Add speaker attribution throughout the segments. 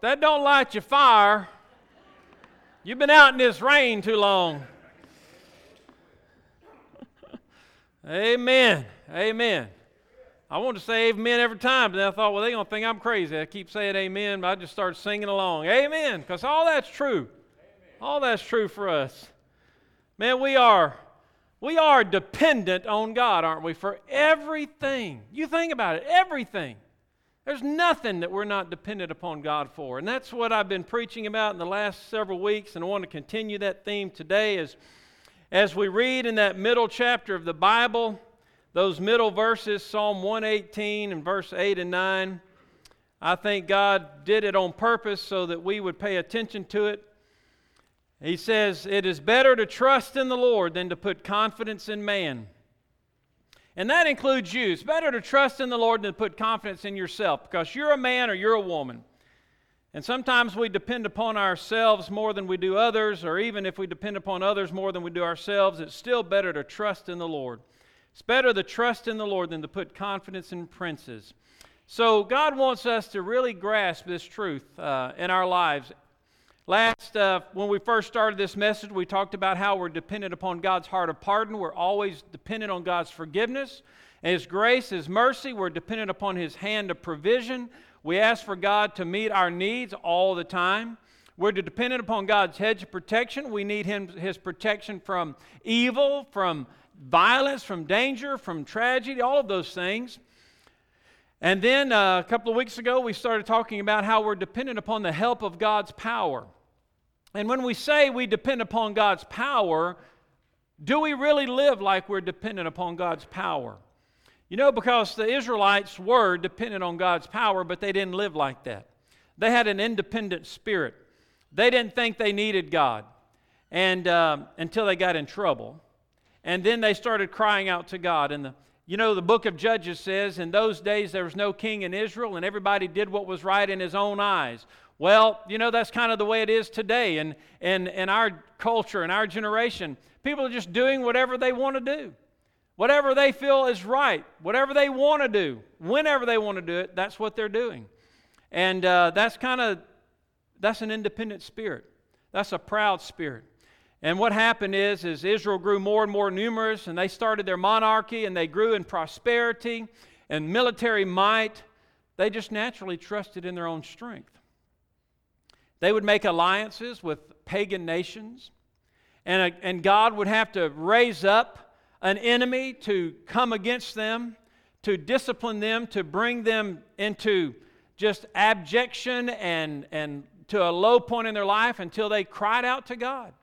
Speaker 1: that don't light your fire, you've been out in this rain too long. amen. Amen. I wanted to say amen every time, but then I thought, well, they're going to think I'm crazy. I keep saying amen, but I just started singing along. Amen, because all that's true. Amen. All that's true for us. Man, we are we are dependent on God, aren't we, for everything. You think about it, everything. There's nothing that we're not dependent upon God for. And that's what I've been preaching about in the last several weeks, and I want to continue that theme today as, as we read in that middle chapter of the Bible those middle verses, Psalm 118 and verse 8 and 9, I think God did it on purpose so that we would pay attention to it. He says, It is better to trust in the Lord than to put confidence in man. And that includes you. It's better to trust in the Lord than to put confidence in yourself because you're a man or you're a woman. And sometimes we depend upon ourselves more than we do others, or even if we depend upon others more than we do ourselves, it's still better to trust in the Lord. It's better to trust in the Lord than to put confidence in princes. So, God wants us to really grasp this truth uh, in our lives. Last, uh, when we first started this message, we talked about how we're dependent upon God's heart of pardon. We're always dependent on God's forgiveness, His grace, His mercy. We're dependent upon His hand of provision. We ask for God to meet our needs all the time. We're dependent upon God's hedge of protection. We need him, His protection from evil, from violence, from danger, from tragedy, all of those things. And then uh, a couple of weeks ago, we started talking about how we're dependent upon the help of God's power. And when we say we depend upon God's power, do we really live like we're dependent upon God's power? You know, because the Israelites were dependent on God's power, but they didn't live like that. They had an independent spirit. They didn't think they needed God and, uh, until they got in trouble. And then they started crying out to God. And the, you know, the book of Judges says, in those days there was no king in Israel, and everybody did what was right in his own eyes. Well, you know, that's kind of the way it is today in, in, in our culture, in our generation. People are just doing whatever they want to do. Whatever they feel is right, whatever they want to do, whenever they want to do it, that's what they're doing. And uh, that's kind of, that's an independent spirit. That's a proud spirit. And what happened is, is Israel grew more and more numerous, and they started their monarchy, and they grew in prosperity and military might. They just naturally trusted in their own strength. They would make alliances with pagan nations, and, a, and God would have to raise up an enemy to come against them, to discipline them, to bring them into just abjection and, and to a low point in their life until they cried out to God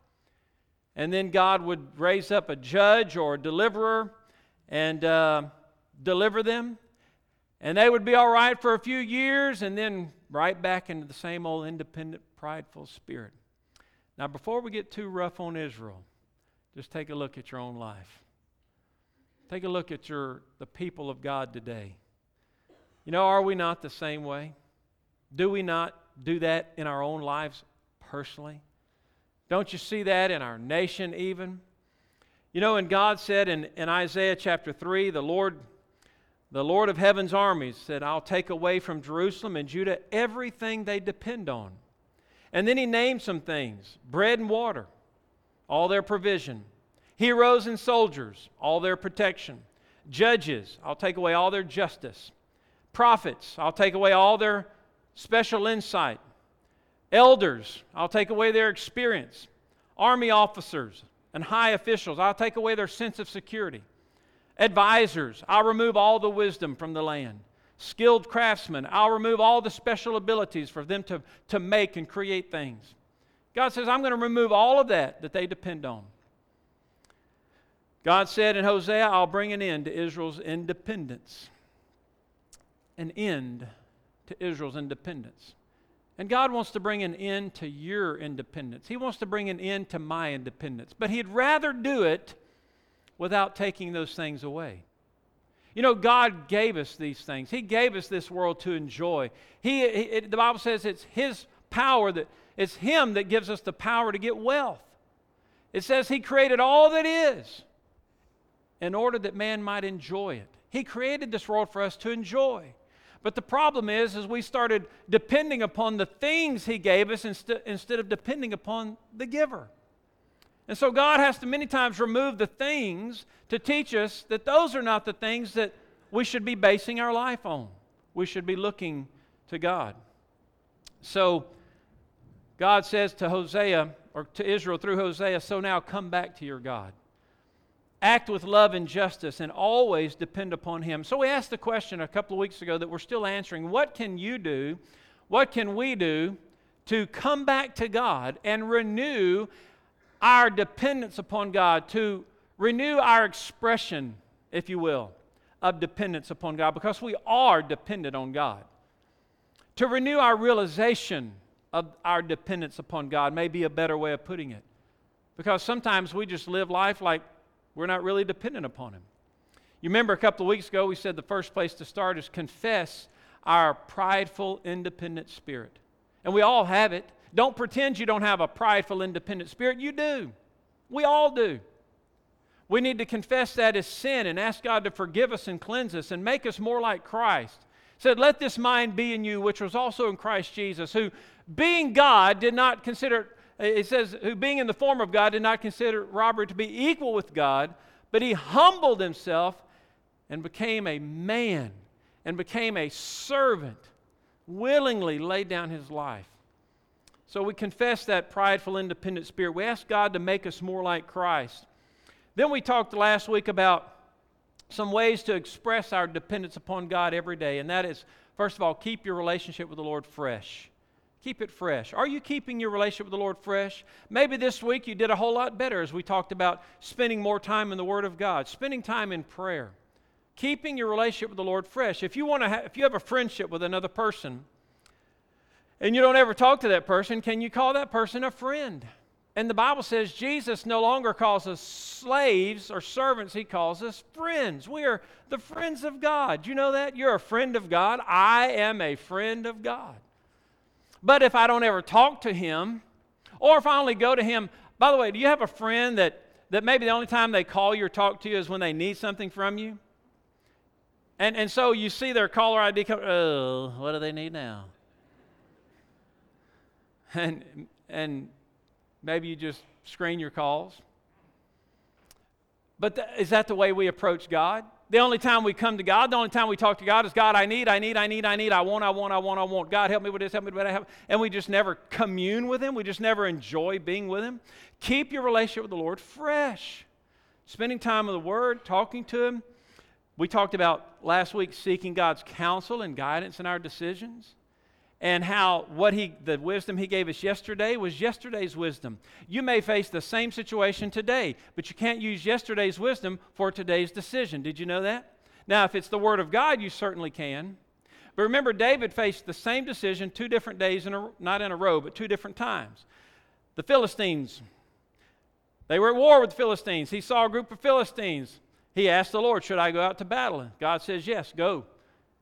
Speaker 1: and then God would raise up a judge or a deliverer and uh, deliver them. And they would be all right for a few years and then right back into the same old independent, prideful spirit. Now, before we get too rough on Israel, just take a look at your own life. Take a look at your, the people of God today. You know, are we not the same way? Do we not do that in our own lives personally? Don't you see that in our nation, even? You know, and God said in, in Isaiah chapter 3, the Lord, the Lord of heaven's armies said, I'll take away from Jerusalem and Judah everything they depend on. And then he named some things bread and water, all their provision, heroes and soldiers, all their protection, judges, I'll take away all their justice, prophets, I'll take away all their special insight, Elders, I'll take away their experience. Army officers and high officials, I'll take away their sense of security. Advisors, I'll remove all the wisdom from the land. Skilled craftsmen, I'll remove all the special abilities for them to, to make and create things. God says, I'm going to remove all of that that they depend on. God said in Hosea, I'll bring an end to Israel's independence. An end to Israel's independence. And God wants to bring an end to your independence. He wants to bring an end to my independence. But He'd rather do it without taking those things away. You know, God gave us these things. He gave us this world to enjoy. He, it, the Bible says it's His power that it's Him that gives us the power to get wealth. It says He created all that is in order that man might enjoy it. He created this world for us to enjoy. But the problem is, is we started depending upon the things He gave us inst- instead of depending upon the giver. And so God has to many times remove the things to teach us that those are not the things that we should be basing our life on. We should be looking to God. So God says to Hosea, or to Israel through Hosea, so now come back to your God. Act with love and justice and always depend upon Him. So we asked the question a couple of weeks ago that we're still answering what can you do? What can we do to come back to God and renew our dependence upon God, to renew our expression, if you will, of dependence upon God, because we are dependent on God. To renew our realization of our dependence upon God may be a better way of putting it. Because sometimes we just live life like we're not really dependent upon Him. You remember a couple of weeks ago, we said the first place to start is confess our prideful, independent spirit. And we all have it. Don't pretend you don't have a prideful, independent spirit. You do. We all do. We need to confess that as sin and ask God to forgive us and cleanse us and make us more like Christ. said, Let this mind be in you, which was also in Christ Jesus, who, being God, did not consider, it says, who being in the form of God, did not consider robbery to be equal with God, but he humbled himself and became a man and became a servant, willingly laid down his life so we confess that prideful, independent spirit. We ask God to make us more like Christ. Then we talked last week about some ways to express our dependence upon God every day, and that is, first of all, keep your relationship with the Lord fresh. Keep it fresh. Are you keeping your relationship with the Lord fresh? Maybe this week you did a whole lot better as we talked about spending more time in the Word of God, spending time in prayer, keeping your relationship with the Lord fresh. If you want to, ha- if you have a friendship with another person, and you don't ever talk to that person, can you call that person a friend? And the Bible says Jesus no longer calls us slaves or servants, he calls us friends. We are the friends of God. You know that? You're a friend of God. I am a friend of God. But if I don't ever talk to him, or if I only go to him, by the way, do you have a friend that, that maybe the only time they call you or talk to you is when they need something from you? And, and so you see their caller ID come, oh, what do they need now? And, and maybe you just screen your calls. But th- is that the way we approach God? The only time we come to God, the only time we talk to God is God, I need, I need, I need, I need, I want, I want, I want, I want. God, help me with this, help me with that. And we just never commune with Him. We just never enjoy being with Him. Keep your relationship with the Lord fresh. Spending time with the Word, talking to Him. We talked about last week seeking God's counsel and guidance in our decisions and how what he the wisdom he gave us yesterday was yesterday's wisdom. You may face the same situation today but you can't use yesterday's wisdom for today's decision. Did you know that? Now if it's the word of god you certainly can. But remember david faced the same decision two different days in a, not in a row but two different times. The philistines they were at war with the philistines. He saw a group of philistines. He asked the lord should i go out to battle? God says yes go.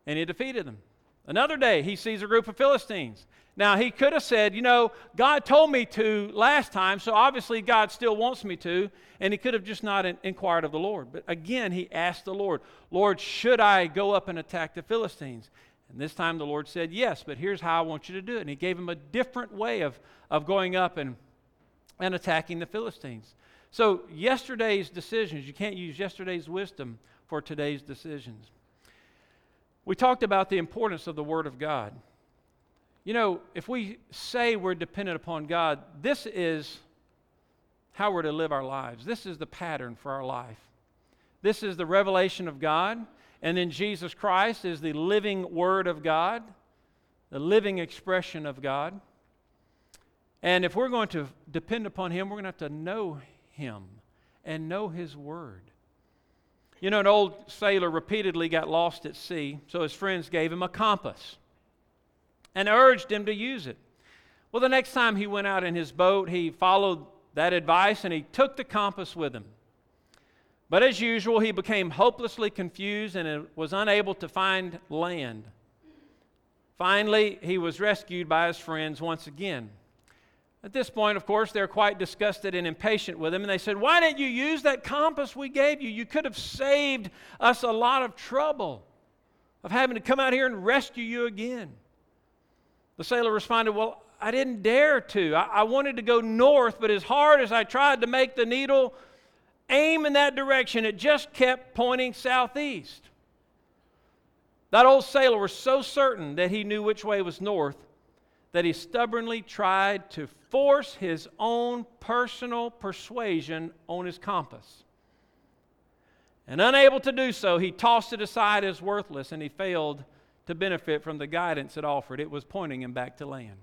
Speaker 1: And he defeated them Another day, he sees a group of Philistines. Now, he could have said, You know, God told me to last time, so obviously God still wants me to. And he could have just not inquired of the Lord. But again, he asked the Lord, Lord, should I go up and attack the Philistines? And this time the Lord said, Yes, but here's how I want you to do it. And he gave him a different way of, of going up and, and attacking the Philistines. So, yesterday's decisions, you can't use yesterday's wisdom for today's decisions. We talked about the importance of the Word of God. You know, if we say we're dependent upon God, this is how we're to live our lives. This is the pattern for our life. This is the revelation of God, and then Jesus Christ is the living Word of God, the living expression of God. And if we're going to depend upon Him, we're going to have to know Him and know His Word. You know, an old sailor repeatedly got lost at sea, so his friends gave him a compass and urged him to use it. Well, the next time he went out in his boat, he followed that advice and he took the compass with him. But as usual, he became hopelessly confused and was unable to find land. Finally, he was rescued by his friends once again. At this point, of course, they're quite disgusted and impatient with him, and they said, Why didn't you use that compass we gave you? You could have saved us a lot of trouble. of having to come out here and rescue you again. The sailor responded, Well, I didn't dare to. I, I, wanted to go north, but as hard as I tried to make the needle aim in that direction, it just kept pointing southeast. That old sailor was so certain that he knew which way was north that he stubbornly tried to force his own personal persuasion on his compass. And unable to do so, he tossed it aside as worthless and he failed to benefit from the guidance it offered. It was pointing him back to land.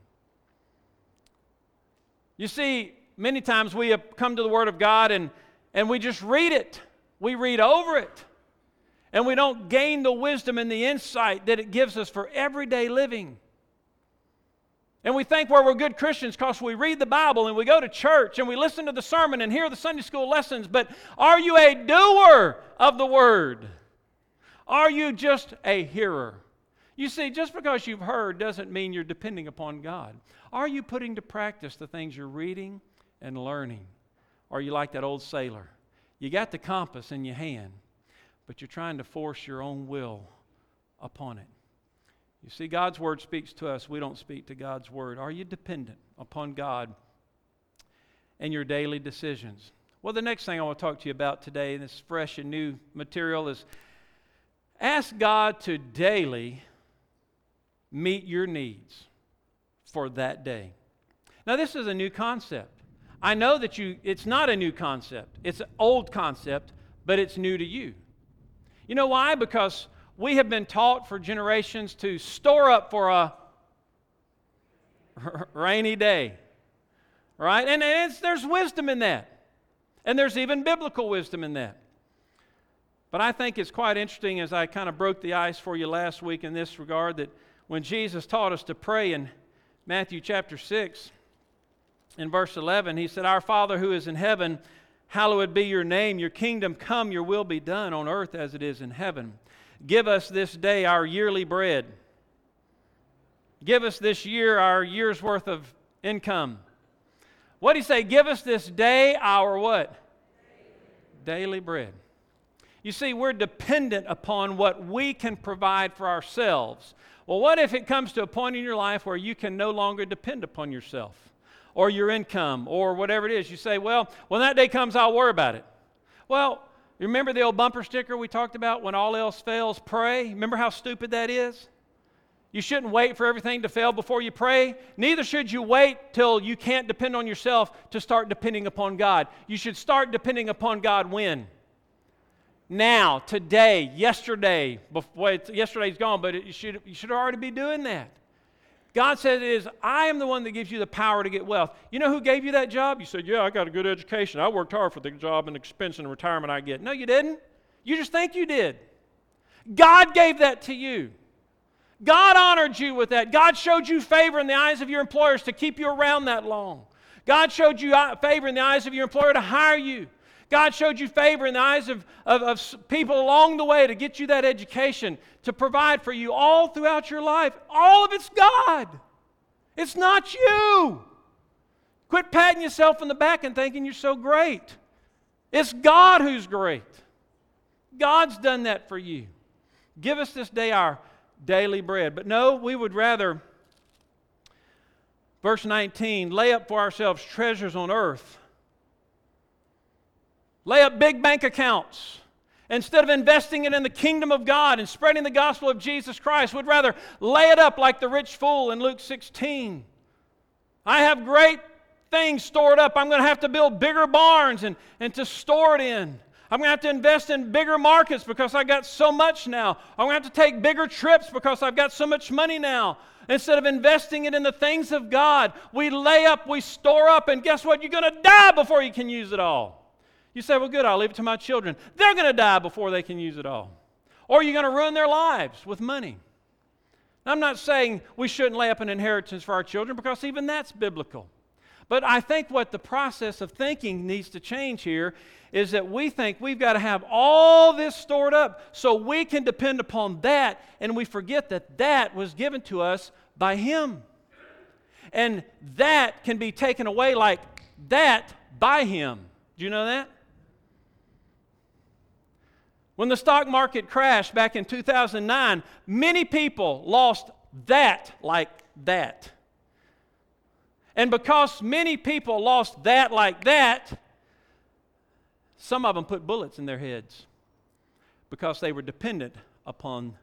Speaker 1: You see, many times we have come to the Word of God and, and we just read it, we read over it, and we don't gain the wisdom and the insight that it gives us for everyday living. And we think well, we're good Christians because we read the Bible and we go to church and we listen to the sermon and hear the Sunday school lessons, but are you a doer of the Word? Are you just a hearer? You see, just because you've heard doesn't mean you're depending upon God. Are you putting to practice the things you're reading and learning? Are you like that old sailor? You got the compass in your hand, but you're trying to force your own will upon it. You see, God's word speaks to us. We don't speak to God's word. Are you dependent upon God and your daily decisions? Well, the next thing I want to talk to you about today, and this fresh and new material, is ask God to daily meet your needs for that day. Now, this is a new concept. I know that you, it's not a new concept, it's an old concept, but it's new to you. You know why? Because we have been taught for generations to store up for a rainy day. Right? And there's wisdom in that. And there's even biblical wisdom in that. But I think it's quite interesting as I kind of broke the ice for you last week in this regard that when Jesus taught us to pray in Matthew chapter 6, in verse 11, he said, Our Father who is in heaven, hallowed be your name, your kingdom come, your will be done on earth as it is in heaven. Give us this day our yearly bread. Give us this year our year's worth of income. What did he say? Give us this day our what? Daily bread. You see, we're dependent upon what we can provide for ourselves. Well, what if it comes to a point in your life where you can no longer depend upon yourself or your income or whatever it is? You say, well, when that day comes, I'll worry about it. Well, remember the old bumper sticker we talked about when all else fails, pray? Remember how stupid that is? You shouldn't wait for everything to fail before you pray. Neither should you wait till you can't depend on yourself to start depending upon God. You should start depending upon God when? Now, today, yesterday. Before, yesterday's gone, but should, you should already be doing that. God says it is, I am the one that gives you the power to get wealth. You know who gave you that job? You said, Yeah, I got a good education. I worked hard for the job and expense and retirement I get. No, you didn't. You just think you did. God gave that to you. God honored you with that. God showed you favor in the eyes of your employers to keep you around that long. God showed you uh, favor in the eyes of your employer to hire you. God showed you favor in the eyes of, of, of, people along the way to get you that education, to provide for you all throughout your life. All of it's God. It's not you. Quit patting yourself in the back and thinking you're so great. It's God who's great. God's done that for you. Give us this day our daily bread. But no, we would rather, verse 19, lay up for ourselves treasures on earth lay up big bank accounts instead of investing it in the kingdom of God and spreading the gospel of Jesus Christ, would rather lay it up like the rich fool in Luke 16. I have great things stored up. I'm going to have to build bigger barns and, and to store it in. I'm going to have to invest in bigger markets because I've got so much now. I'm going to have to take bigger trips because I've got so much money now. Instead of investing it in the things of God, we lay up, we store up, and guess what? You're going to die before you can use it all. You say, well, good, I'll leave it to my children. They're going to die before they can use it all. Or you're going to ruin their lives with money. I'm not saying we shouldn't lay up an inheritance for our children because even that's biblical. But I think what the process of thinking needs to change here is that we think we've got to have all this stored up so we can depend upon that, and we forget that that was given to us by Him. And that can be taken away like that by Him. Do you know that? When the stock market crashed back in 2009, many people lost that like that. And because many people lost that like that, some of them put bullets in their heads because they were dependent upon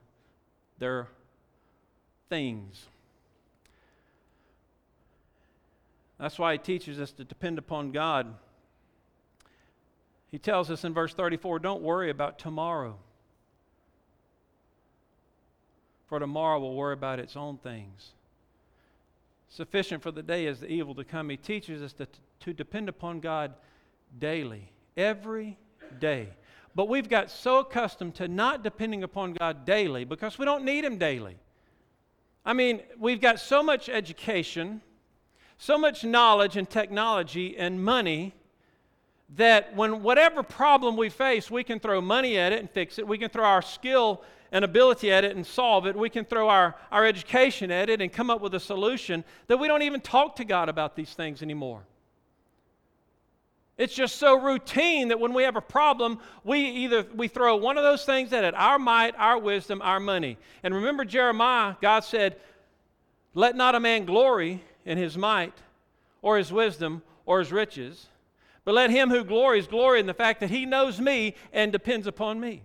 Speaker 1: their things. That's why he teaches us to depend upon God. He tells us in verse 34 don't worry about tomorrow, for tomorrow will worry about its own things. Sufficient for the day is the evil to come. He teaches us to, to depend upon God daily, every day. But we've got so accustomed to not depending upon God daily because we don't need Him daily. I mean, we've got so much education, so much knowledge and technology and money that when whatever problem we face, we can throw money at it and fix it. We can throw our skill and ability at it and solve it. We can throw our, our education at it and come up with a solution that we don't even talk to God about these things anymore. It's just so routine that when we have a problem, we either we throw one of those things at it, our might, our wisdom, our money. And remember Jeremiah, God said, "Let not a man glory in his might or his wisdom or his riches, but let him who glories glory in the fact that he knows me and depends upon me."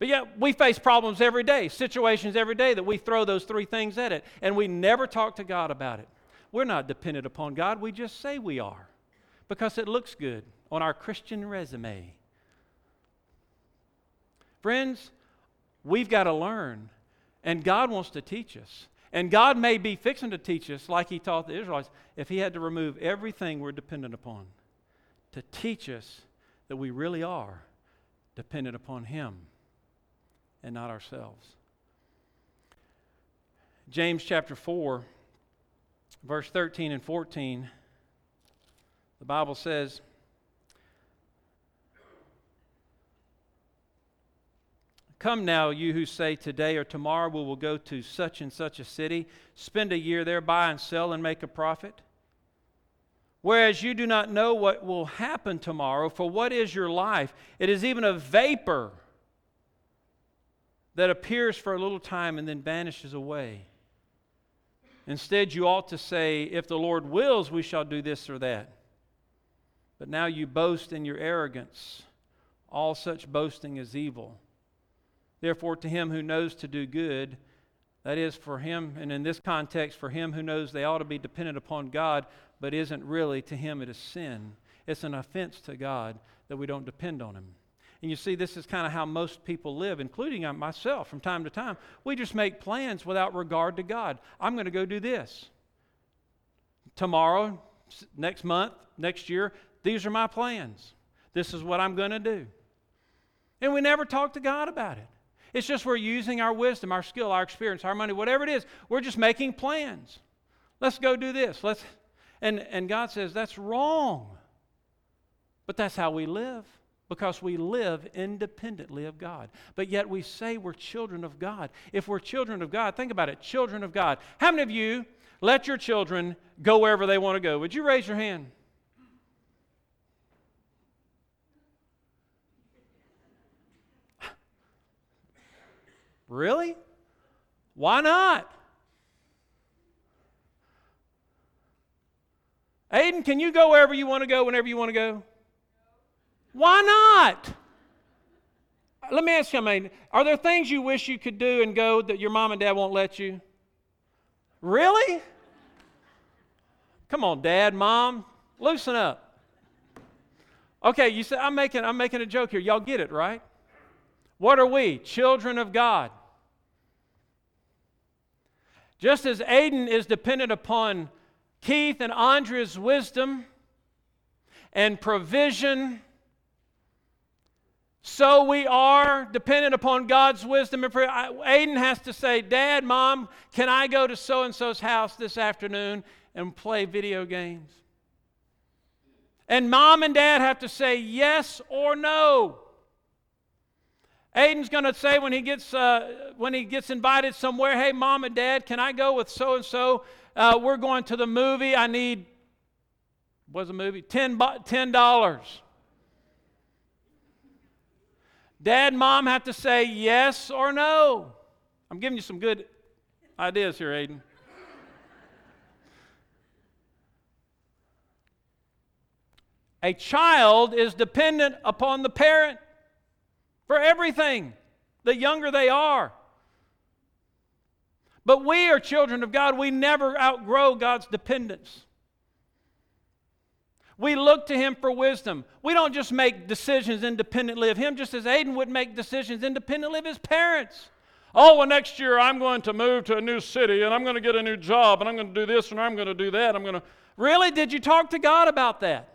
Speaker 1: But yet, we face problems every day, situations every day that we throw those three things at it, and we never talk to God about it. We're not dependent upon God, we just say we are because it looks good on our Christian resume. Friends, we've got to learn, and God wants to teach us. And God may be fixing to teach us, like He taught the Israelites, if He had to remove everything we're dependent upon to teach us that we really are dependent upon Him and not ourselves. James chapter 4, verse 13 and 14 the Bible says, Come now, you who say today or tomorrow we will go to such and such a city, spend a year there, buy and sell, and make a profit. Whereas you do not know what will happen tomorrow, for what is your life? It is even a vapor that appears for a little time and then vanishes away. Instead, you ought to say, If the Lord wills, we shall do this or that. But now you boast in your arrogance. All such boasting is evil. Therefore, to him who knows to do good, that is for him, and in this context, for him who knows they ought to be dependent upon God, but isn't really, to him it is sin. It's an offense to God that we don't depend on him. And you see, this is kind of how most people live, including uh, myself from time to time. We just make plans without regard to God. I'm going to go do this. Tomorrow, next month, next year, these are my plans. This is what I'm going to do. And we never talk to God about it. It's just we're using our wisdom, our skill, our experience, our money, whatever it is. We're just making plans. Let's go do this. Let's and, and God says that's wrong. But that's how we live because we live independently of God. But yet we say we're children of God. If we're children of God, think about it children of God. How many of you let your children go wherever they want to go? Would you raise your hand? Really? Why not? Aiden, can you go wherever you want to go whenever you want to go? Why not? Let me ask you, Aiden, are there things you wish you could do and go that your mom and dad won't let you? Really? Come on, dad, mom, loosen up. Okay, you say I'm making I'm making a joke here. Y'all get it, right? What are we? Children of God. Just as Aiden is dependent upon Keith and Andrea's wisdom and provision, so we are dependent upon God's wisdom and prayer. Aiden has to say, Dad, Mom, can I go to so and so's house this afternoon and play video games? And mom and dad have to say yes or no. Aiden's going to say when he gets uh, when he gets invited somewhere, "Hey, mom and dad, can I go with so and so? We're going to the movie. I need what's the movie? Ten dollars." Dad, mom have to say yes or no. I'm giving you some good ideas here, Aiden. A child is dependent upon the parent for everything, the younger they are. But we are children of God. We never outgrow God's dependence. We look to Him for wisdom. We don't just make decisions independently of Him, just as Aiden would make decisions independently of his parents. Oh, well, next year I'm going to move to a new city and I'm going to get a new job and I'm going to do this and I'm going to do that. I'm going to. Really? Did you talk to God about that?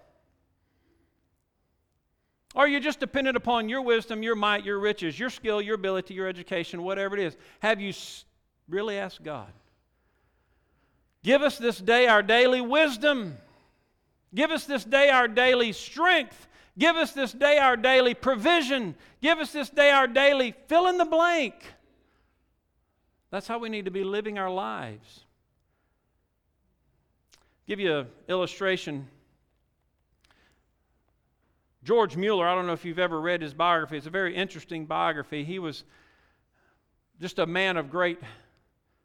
Speaker 1: Or are you just dependent upon your wisdom, your might, your riches, your skill, your ability, your education, whatever it is? Have you really asked God? Give us this day our daily wisdom. Give us this day our daily strength. Give us this day our daily provision. Give us this day our daily fill in the blank. That's how we need to be living our lives. Give you an illustration. George Mueller, I don't know if you've ever read his biography. It's a very interesting biography. He was just a man of great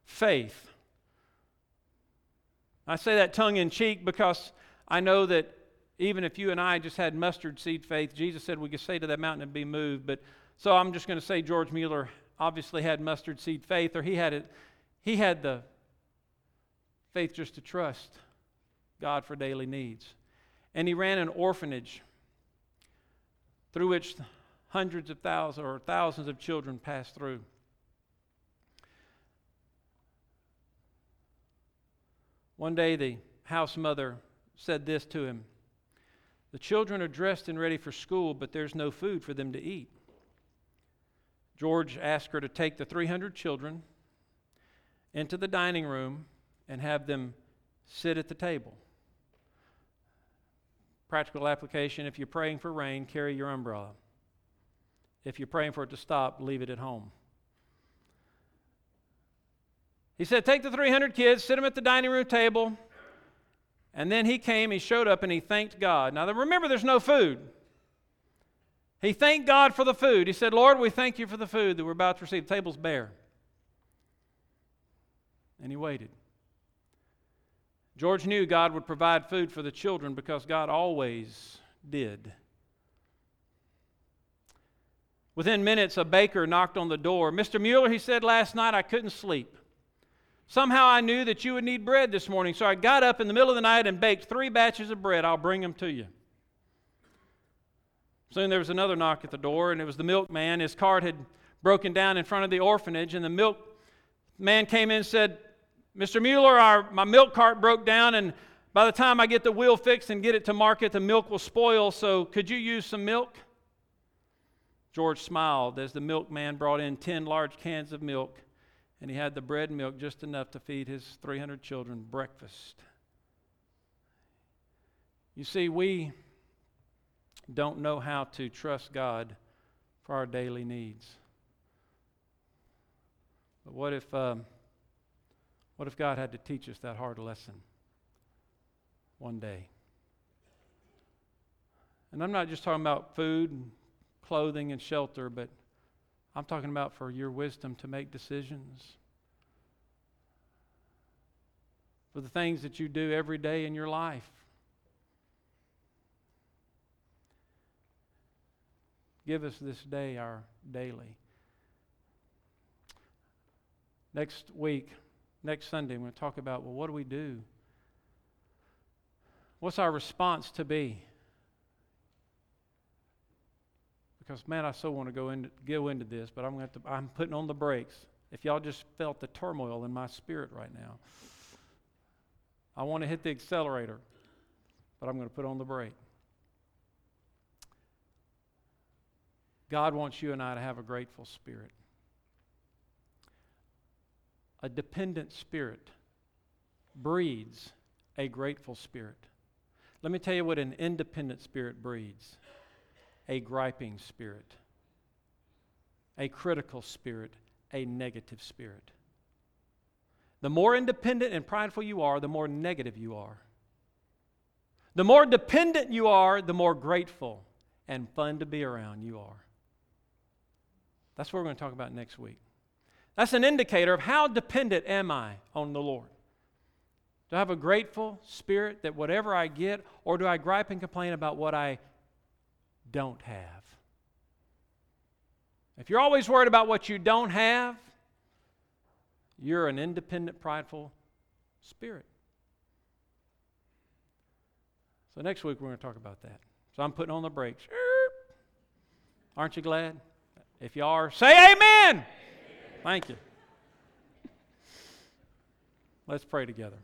Speaker 1: faith. I say that tongue in cheek because I know that even if you and I just had mustard seed faith, Jesus said we could say to that mountain and be moved. But so I'm just going to say George Mueller obviously had mustard seed faith, or he had it, he had the faith just to trust God for daily needs. And he ran an orphanage through which hundreds of thousands or thousands of children pass through. One day, the house mother said this to him The children are dressed and ready for school, but there's no food for them to eat. George asked her to take the 300 children into the dining room and have them sit at the table. Practical application if you're praying for rain, carry your umbrella. If you're praying for it to stop, leave it at home. He said, Take the 300 kids, sit them at the dining room table. And then he came, he showed up, and he thanked God. Now remember, there's no food. He thanked God for the food. He said, Lord, we thank you for the food that we're about to receive. The table's bare. And he waited. George knew God would provide food for the children because God always did. Within minutes, a baker knocked on the door. Mr. Mueller, he said, last night I couldn't sleep. Somehow I knew that you would need bread this morning, so I got up in the middle of the night and baked three batches of bread. I'll bring them to you. Soon there was another knock at the door, and it was the milkman. His cart had broken down in front of the orphanage, and the milkman came in and said, Mr. Mueller, our, my milk cart broke down, and by the time I get the wheel fixed and get it to market, the milk will spoil, so could you use some milk? George smiled as the milkman brought in 10 large cans of milk and he had the bread and milk just enough to feed his 300 children breakfast. You see, we don't know how to trust God for our daily needs. But what if, um, what if God had to teach us that hard lesson one day? And I'm not just talking about food and clothing and shelter, but I'm talking about for your wisdom to make decisions. For the things that you do every day in your life. Give us this day our daily. Next week, next Sunday, we're going to talk about well, what do we do? What's our response to be? because man, I so want to go into go into this, but I'm going to, to I'm putting on the brakes. If y'all just felt the turmoil in my spirit right now, I want to hit the accelerator, but I'm going to put on the brake. God wants you and I to have a grateful spirit. A dependent spirit breeds a grateful spirit. Let me tell you what an independent spirit breeds a griping spirit, a critical spirit, a negative spirit. The more independent and prideful you are, the more negative you are. The more dependent you are, the more grateful and fun to be around you are. That's what we're going to talk about next week. That's an indicator of how dependent am I on the Lord. Do I have a grateful spirit that whatever I get, or do I gripe and complain about what I don't have? If you're always worried about what you don't have, you're an independent, prideful spirit. So next week we're going to talk about that. So I'm putting on the brakes. Aren't you glad? If you are, say amen. Thank you. Let's pray together.